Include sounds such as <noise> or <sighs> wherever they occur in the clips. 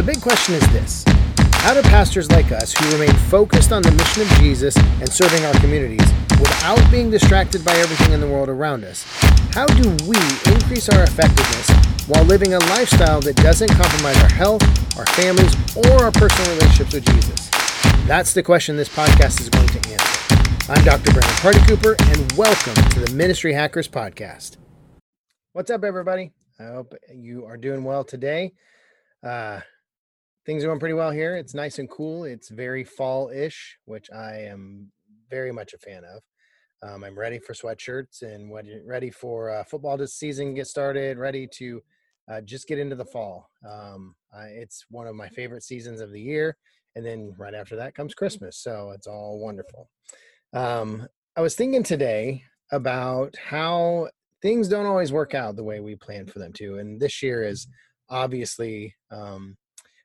the big question is this How do pastors like us, who remain focused on the mission of Jesus and serving our communities, without being distracted by everything in the world around us, how do we increase our effectiveness while living a lifestyle that doesn't compromise our health, our families, or our personal relationships with Jesus? That's the question this podcast is going to answer. I'm Dr. Brandon Party Cooper, and welcome to the Ministry Hackers Podcast. What's up, everybody? I hope you are doing well today. Uh, things are going pretty well here. It's nice and cool. It's very fall-ish, which I am very much a fan of. Um, I'm ready for sweatshirts and ready for uh, football this season to get started. Ready to uh, just get into the fall. Um, it's one of my favorite seasons of the year, and then right after that comes Christmas. So it's all wonderful. Um, I was thinking today about how things don't always work out the way we plan for them to, and this year is obviously um,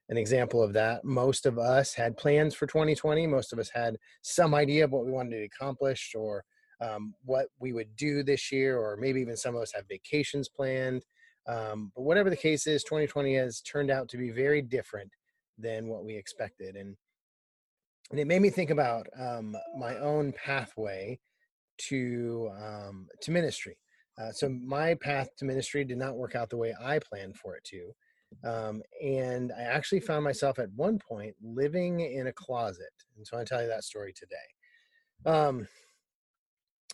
an example of that. Most of us had plans for 2020. Most of us had some idea of what we wanted to accomplish or um, what we would do this year, or maybe even some of us have vacations planned. Um, but whatever the case is, 2020 has turned out to be very different than what we expected. And, and it made me think about um, my own pathway to um, to ministry. Uh, so my path to ministry did not work out the way I planned for it to. Um, and I actually found myself at one point living in a closet. And so I tell you that story today. Um,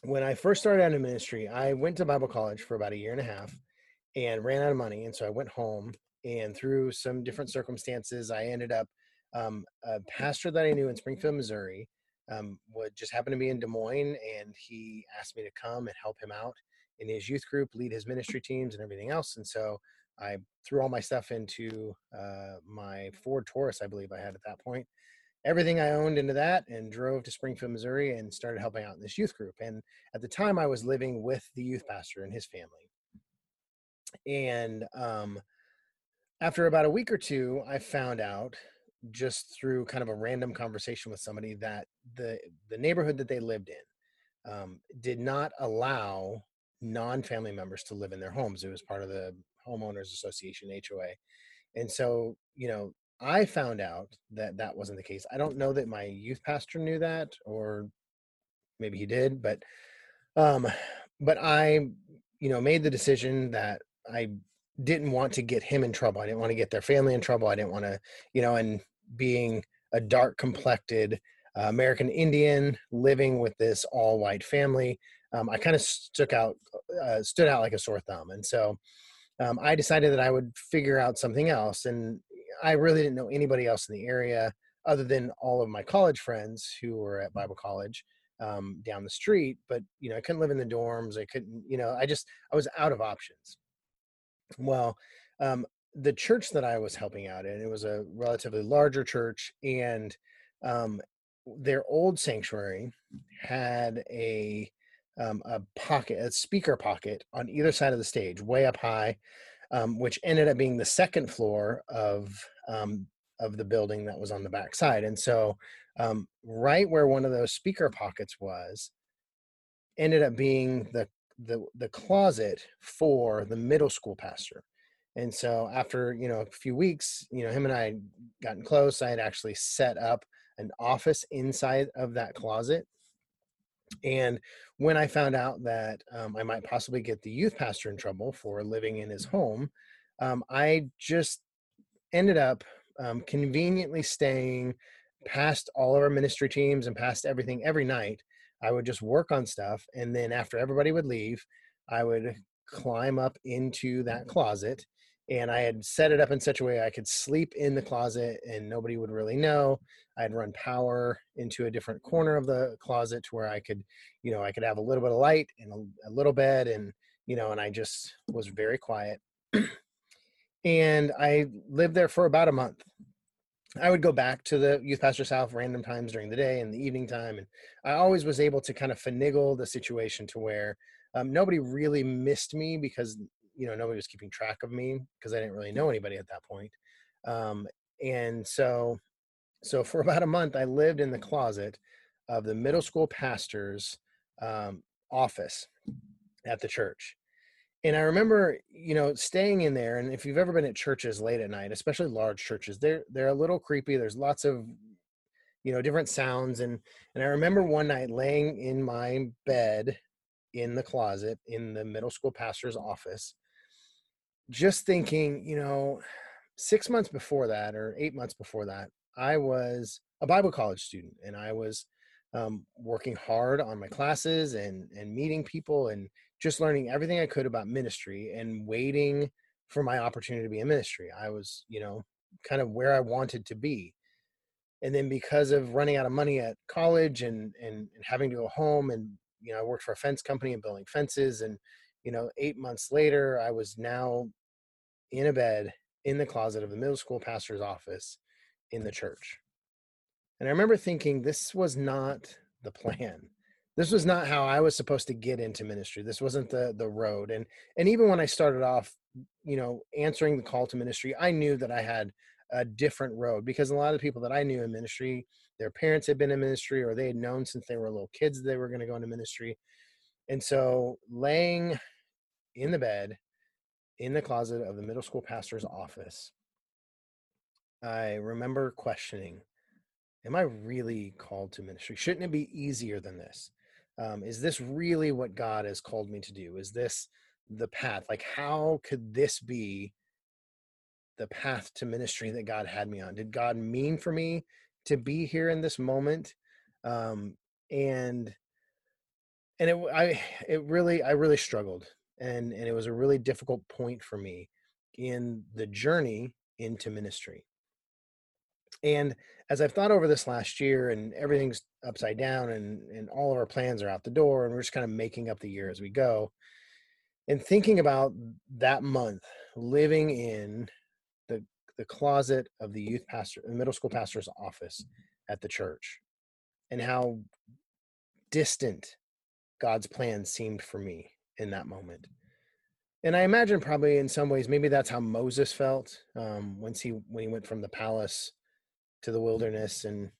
when I first started out in ministry, I went to Bible college for about a year and a half and ran out of money. And so I went home and through some different circumstances, I ended up um, a pastor that I knew in Springfield, Missouri, um, would just happen to be in Des Moines, and he asked me to come and help him out in his youth group, lead his ministry teams, and everything else. And so I threw all my stuff into uh, my Ford Taurus, I believe I had at that point. Everything I owned into that and drove to Springfield, Missouri and started helping out in this youth group. And at the time, I was living with the youth pastor and his family. And um, after about a week or two, I found out just through kind of a random conversation with somebody that the the neighborhood that they lived in um, did not allow non-family members to live in their homes. It was part of the homeowners association HOA, and so you know I found out that that wasn't the case. I don't know that my youth pastor knew that, or maybe he did, but um, but I you know made the decision that I didn't want to get him in trouble. I didn't want to get their family in trouble. I didn't want to, you know, and being a dark complected uh, American Indian living with this all white family, um, I kind of stuck out, uh, stood out like a sore thumb. And so um, I decided that I would figure out something else. And I really didn't know anybody else in the area other than all of my college friends who were at Bible college um, down the street. But, you know, I couldn't live in the dorms. I couldn't, you know, I just, I was out of options. Well, um, the church that I was helping out in, it was a relatively larger church, and um, their old sanctuary had a um, a pocket, a speaker pocket on either side of the stage, way up high, um, which ended up being the second floor of um, of the building that was on the back side. And so, um, right where one of those speaker pockets was, ended up being the the the closet for the middle school pastor. And so after, you know, a few weeks, you know, him and I had gotten close. I had actually set up an office inside of that closet. And when I found out that um, I might possibly get the youth pastor in trouble for living in his home, um, I just ended up um, conveniently staying past all of our ministry teams and past everything every night I would just work on stuff. And then after everybody would leave, I would climb up into that closet. And I had set it up in such a way I could sleep in the closet and nobody would really know. I'd run power into a different corner of the closet to where I could, you know, I could have a little bit of light and a, a little bed and, you know, and I just was very quiet. <clears throat> and I lived there for about a month. I would go back to the youth pastor's house random times during the day and the evening time, and I always was able to kind of finagle the situation to where um, nobody really missed me because you know nobody was keeping track of me because I didn't really know anybody at that point. Um, and so, so for <laughs> about a month, I lived in the closet of the middle school pastor's um, office at the church, and I remember, you know, staying in there. And if you've ever been at churches late at night, especially large churches, they're they're a little creepy. There's lots of, you know, different sounds. And and I remember one night laying in my bed in the closet in the middle school pastor's office, just thinking, you know, six months before that or eight months before that, I was a Bible college student and I was um, working hard on my classes and and meeting people and just learning everything I could about ministry and waiting for my opportunity to be in ministry. I was, you know, kind of where I wanted to be. And then because of running out of money at college and, and, and having to go home and, you know, I worked for a fence company and building fences. And, you know, eight months later, I was now in a bed in the closet of the middle school pastor's office in the mm. church. And I remember thinking this was not the plan this was not how I was supposed to get into ministry. This wasn't the the road. And and even when I started off, you know, answering the call to ministry, I knew that I had a different road because a lot of the people that I knew in ministry, their parents had been in ministry or they had known since they were little kids that they were going to go into ministry. And so laying in the bed in the closet of the middle school pastor's office, I remember questioning, am I really called to ministry? Shouldn't it be easier than this? um, is this really what god has called me to do is this the path like how could this be the path to ministry that god had me on did god mean for me to be here in this moment um, and and it i <sighs> it really i really struggled and and it was a really difficult point for me in the journey into ministry and as I've thought over this last year and everything's upside down and, and all of our plans are out the door and we're just kind of making up the year as we go. And thinking about that month living in the the closet of the youth pastor, the middle school pastor's office at the church and how distant God's plan seemed for me in that moment. And I imagine probably in some ways, maybe that's how Moses felt um, once he when he went from the palace to the wilderness and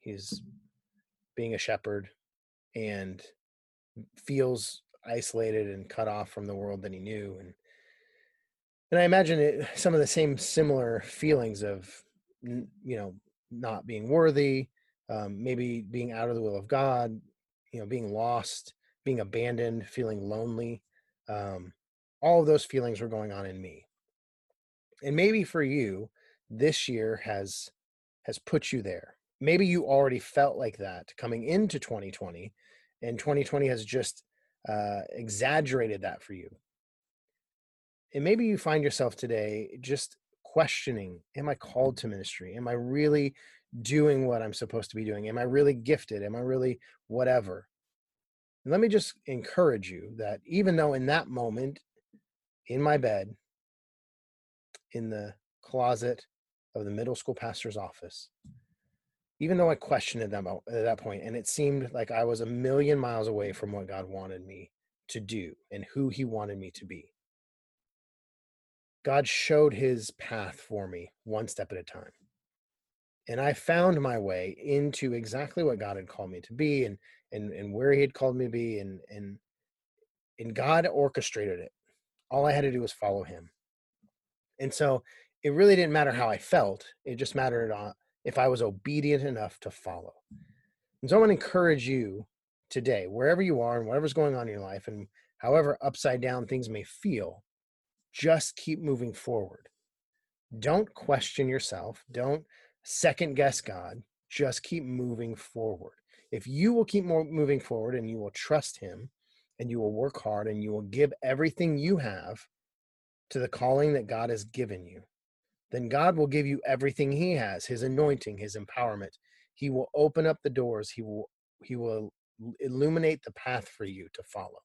he's being a shepherd and feels isolated and cut off from the world that he knew and and i imagine it <sighs> some of the same similar feelings of you know not being worthy um, maybe being out of the will of god you know being lost being abandoned feeling lonely um, all of those feelings were going on in me and maybe for you this year has has put you there. Maybe you already felt like that coming into 2020, and 2020 has just uh, exaggerated that for you. And maybe you find yourself today just questioning Am I called to ministry? Am I really doing what I'm supposed to be doing? Am I really gifted? Am I really whatever? And let me just encourage you that even though in that moment, in my bed, in the closet, of the middle school pastor's office. Even though I questioned at at that point, and it seemed like I was a million miles away from what God wanted me to do and who He wanted me to be. God showed His path for me one step at a time. And I found my way into exactly what God had called me to be and and, and where He had called me to be, and and and God orchestrated it. All I had to do was follow Him. And so it really didn't matter how I felt. It just mattered if I was obedient enough to follow. And so I want to encourage you today, wherever you are and whatever's going on in your life, and however upside down things may feel, just keep moving forward. Don't question yourself. Don't second guess God. Just keep moving forward. If you will keep moving forward and you will trust Him and you will work hard and you will give everything you have to the calling that God has given you, then God will give you everything he has, his anointing, his empowerment. He will open up the doors. He will he will illuminate the path for you to follow.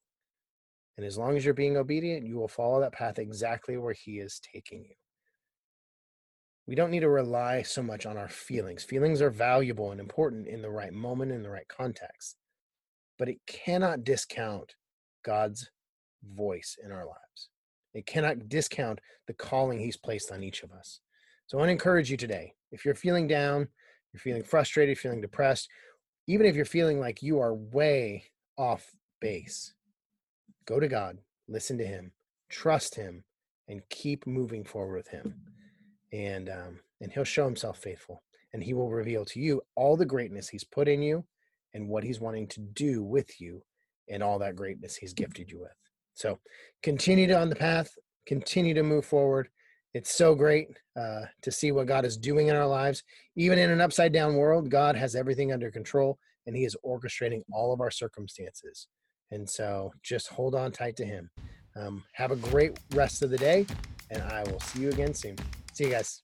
And as long as you're being obedient, you will follow that path exactly where he is taking you. We don't need to rely so much on our feelings. Feelings are valuable and important in the right moment, in the right context. But it cannot discount God's voice in our lives. It cannot discount the calling he's placed on each of us. So I want to encourage you today. If you're feeling down, you're feeling frustrated, feeling depressed, even if you're feeling like you are way off base, go to God, listen to him, trust him and keep moving forward with him and um, and he'll show himself faithful and he will reveal to you all the greatness he's put in you and what he's wanting to do with you and all that greatness he's gifted you with. So continue to on the path continue to move forward. It's so great uh, to see what god is doing in our lives. Even in an upside down world god has everything under control and he is orchestrating all of our circumstances. And so just hold on tight to him. Um, have a great rest of the day and i will see you again soon see you guys